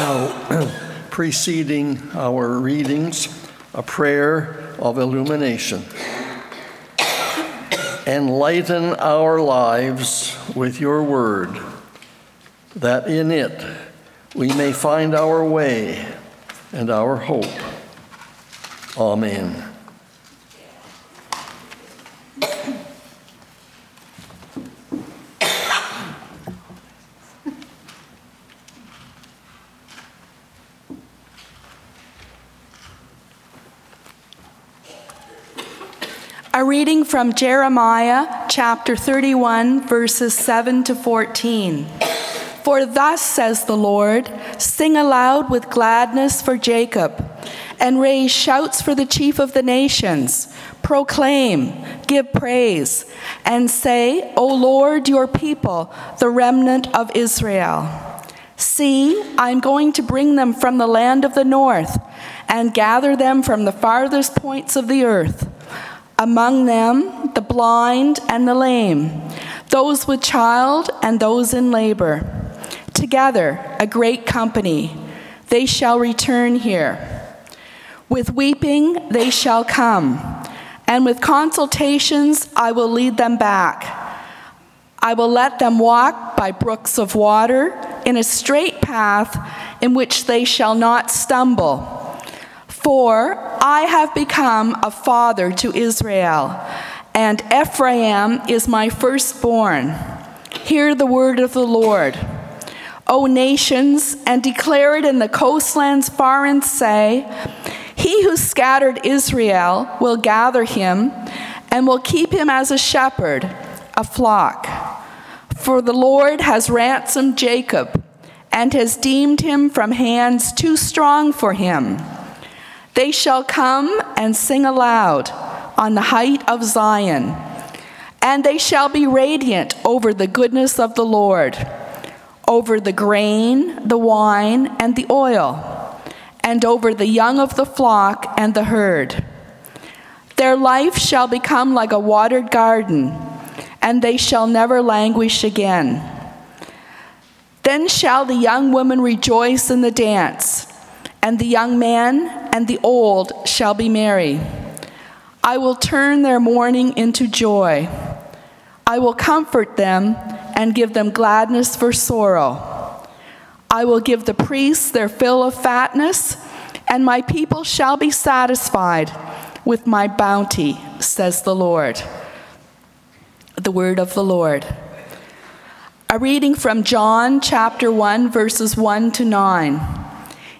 Now, preceding our readings, a prayer of illumination. Enlighten our lives with your word, that in it we may find our way and our hope. Amen. Reading from Jeremiah chapter 31, verses 7 to 14. For thus says the Lord Sing aloud with gladness for Jacob, and raise shouts for the chief of the nations. Proclaim, give praise, and say, O Lord, your people, the remnant of Israel. See, I'm going to bring them from the land of the north and gather them from the farthest points of the earth among them the blind and the lame, those with child and those in labor. Together, a great company, they shall return here. With weeping, they shall come, and with consultations, I will lead them back. I will let them walk by brooks of water in a straight path in which they shall not stumble. For I have become a father to Israel, and Ephraim is my firstborn. Hear the word of the Lord. O nations, and declare it in the coastlands far and say, He who scattered Israel will gather him and will keep him as a shepherd, a flock. For the Lord has ransomed Jacob and has deemed him from hands too strong for him. They shall come and sing aloud on the height of Zion, and they shall be radiant over the goodness of the Lord, over the grain, the wine, and the oil, and over the young of the flock and the herd. Their life shall become like a watered garden, and they shall never languish again. Then shall the young woman rejoice in the dance and the young man and the old shall be merry. I will turn their mourning into joy. I will comfort them and give them gladness for sorrow. I will give the priests their fill of fatness, and my people shall be satisfied with my bounty, says the Lord. The word of the Lord. A reading from John chapter 1, verses 1 to 9.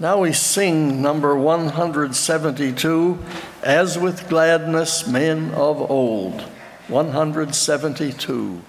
Now we sing number 172, As with Gladness Men of Old. 172.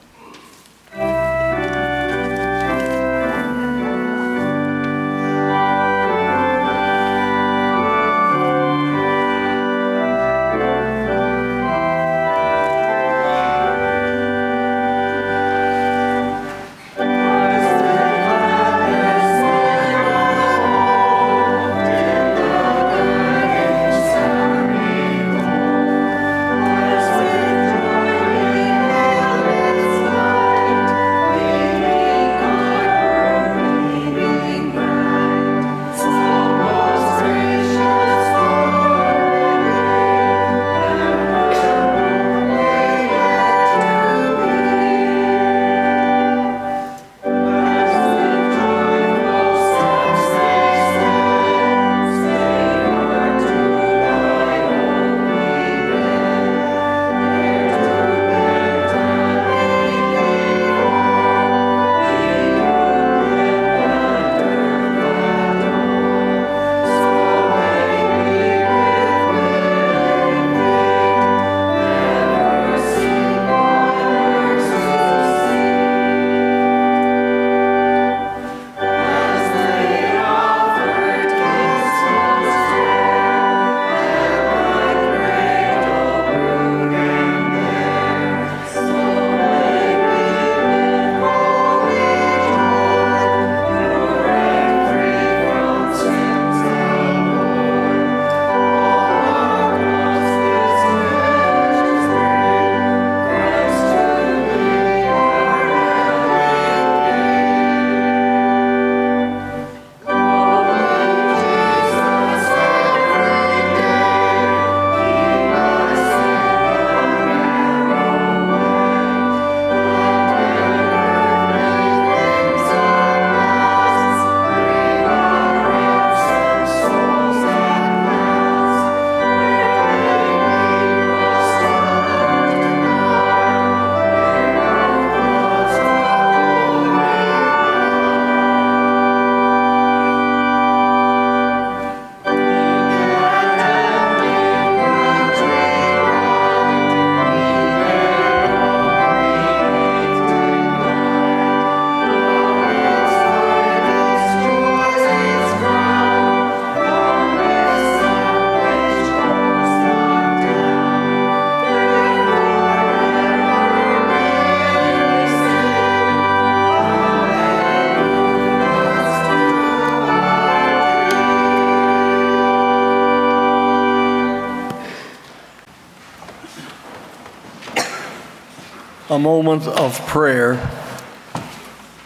A moment of prayer.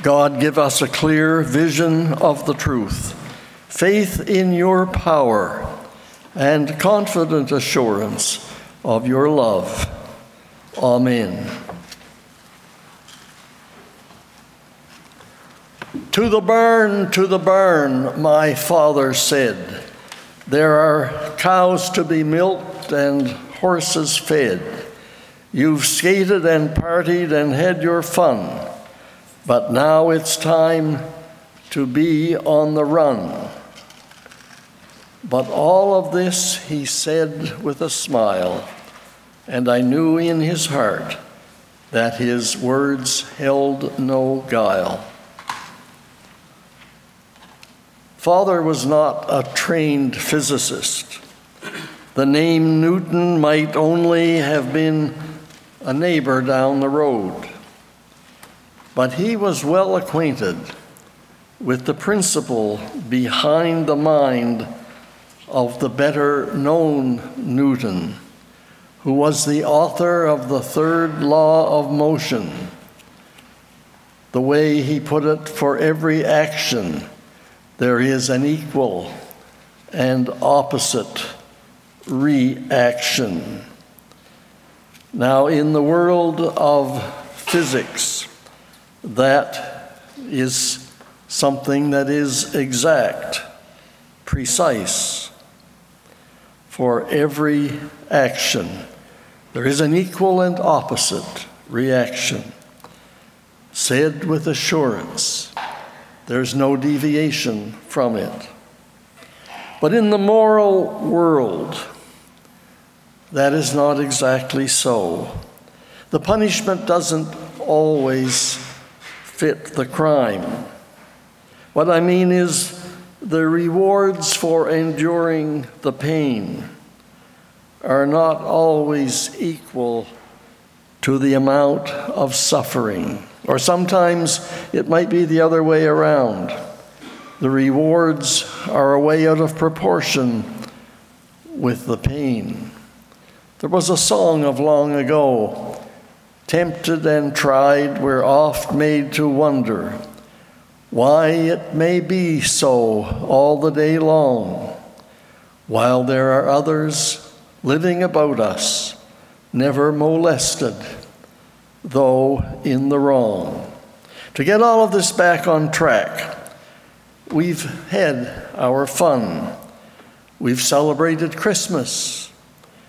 God, give us a clear vision of the truth, faith in your power, and confident assurance of your love. Amen. To the barn, to the barn, my father said. There are cows to be milked and horses fed. You've skated and partied and had your fun, but now it's time to be on the run. But all of this he said with a smile, and I knew in his heart that his words held no guile. Father was not a trained physicist. The name Newton might only have been a neighbor down the road. But he was well acquainted with the principle behind the mind of the better known Newton, who was the author of the third law of motion. The way he put it, for every action, there is an equal and opposite reaction. Now, in the world of physics, that is something that is exact, precise. For every action, there is an equal and opposite reaction. Said with assurance, there's no deviation from it. But in the moral world, that is not exactly so. The punishment doesn't always fit the crime. What I mean is the rewards for enduring the pain are not always equal to the amount of suffering. Or sometimes it might be the other way around. The rewards are a way out of proportion with the pain. There was a song of long ago Tempted and tried, we're oft made to wonder why it may be so all the day long, while there are others living about us, never molested though in the wrong. To get all of this back on track, we've had our fun. We've celebrated Christmas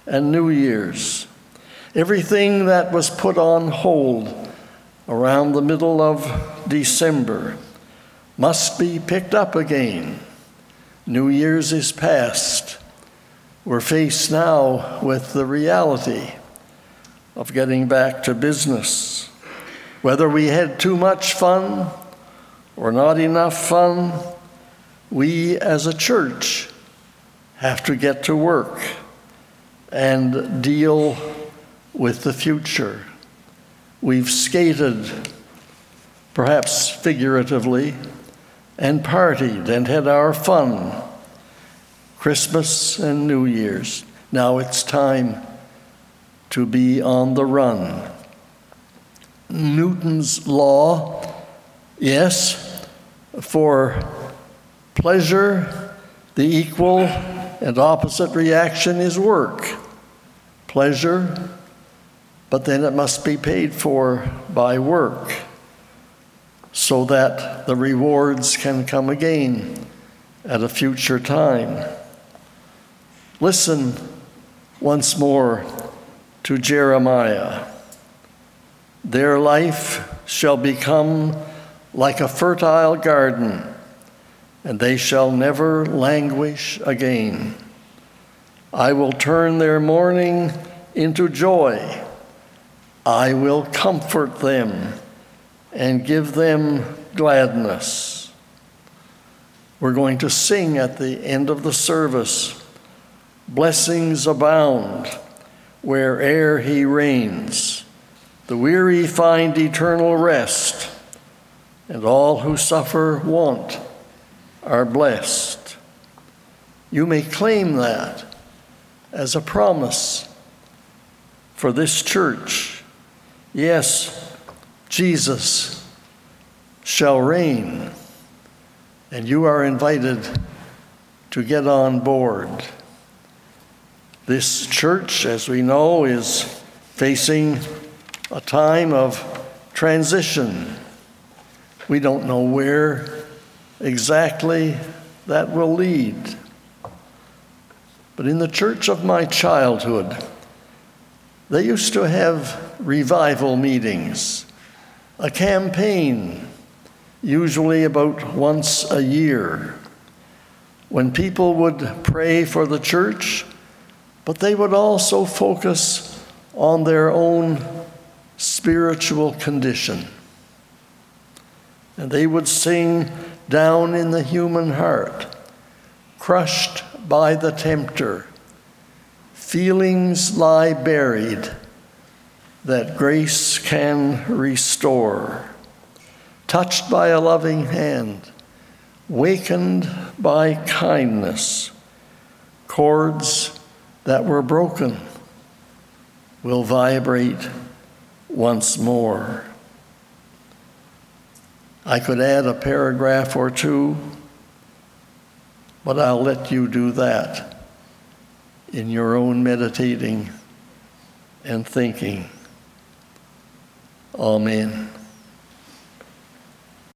and New Year's. Everything that was put on hold around the middle of December must be picked up again. New Year's is past. We're faced now with the reality of getting back to business. Whether we had too much fun or not enough fun, we as a church have to get to work and deal with the future. We've skated, perhaps figuratively, and partied and had our fun, Christmas and New Year's. Now it's time to be on the run. Newton's law, yes, for pleasure, the equal and opposite reaction is work. Pleasure, but then it must be paid for by work so that the rewards can come again at a future time. Listen once more to Jeremiah Their life shall become like a fertile garden, and they shall never languish again. I will turn their mourning into joy. I will comfort them and give them gladness. We're going to sing at the end of the service Blessings abound where'er he reigns. The weary find eternal rest, and all who suffer want are blessed. You may claim that as a promise for this church. Yes, Jesus shall reign, and you are invited to get on board. This church, as we know, is facing a time of transition. We don't know where exactly that will lead. But in the church of my childhood, they used to have revival meetings, a campaign, usually about once a year, when people would pray for the church, but they would also focus on their own spiritual condition. And they would sing down in the human heart, crushed by the tempter. Feelings lie buried that grace can restore. Touched by a loving hand, wakened by kindness, chords that were broken will vibrate once more. I could add a paragraph or two, but I'll let you do that in your own meditating and thinking. Amen.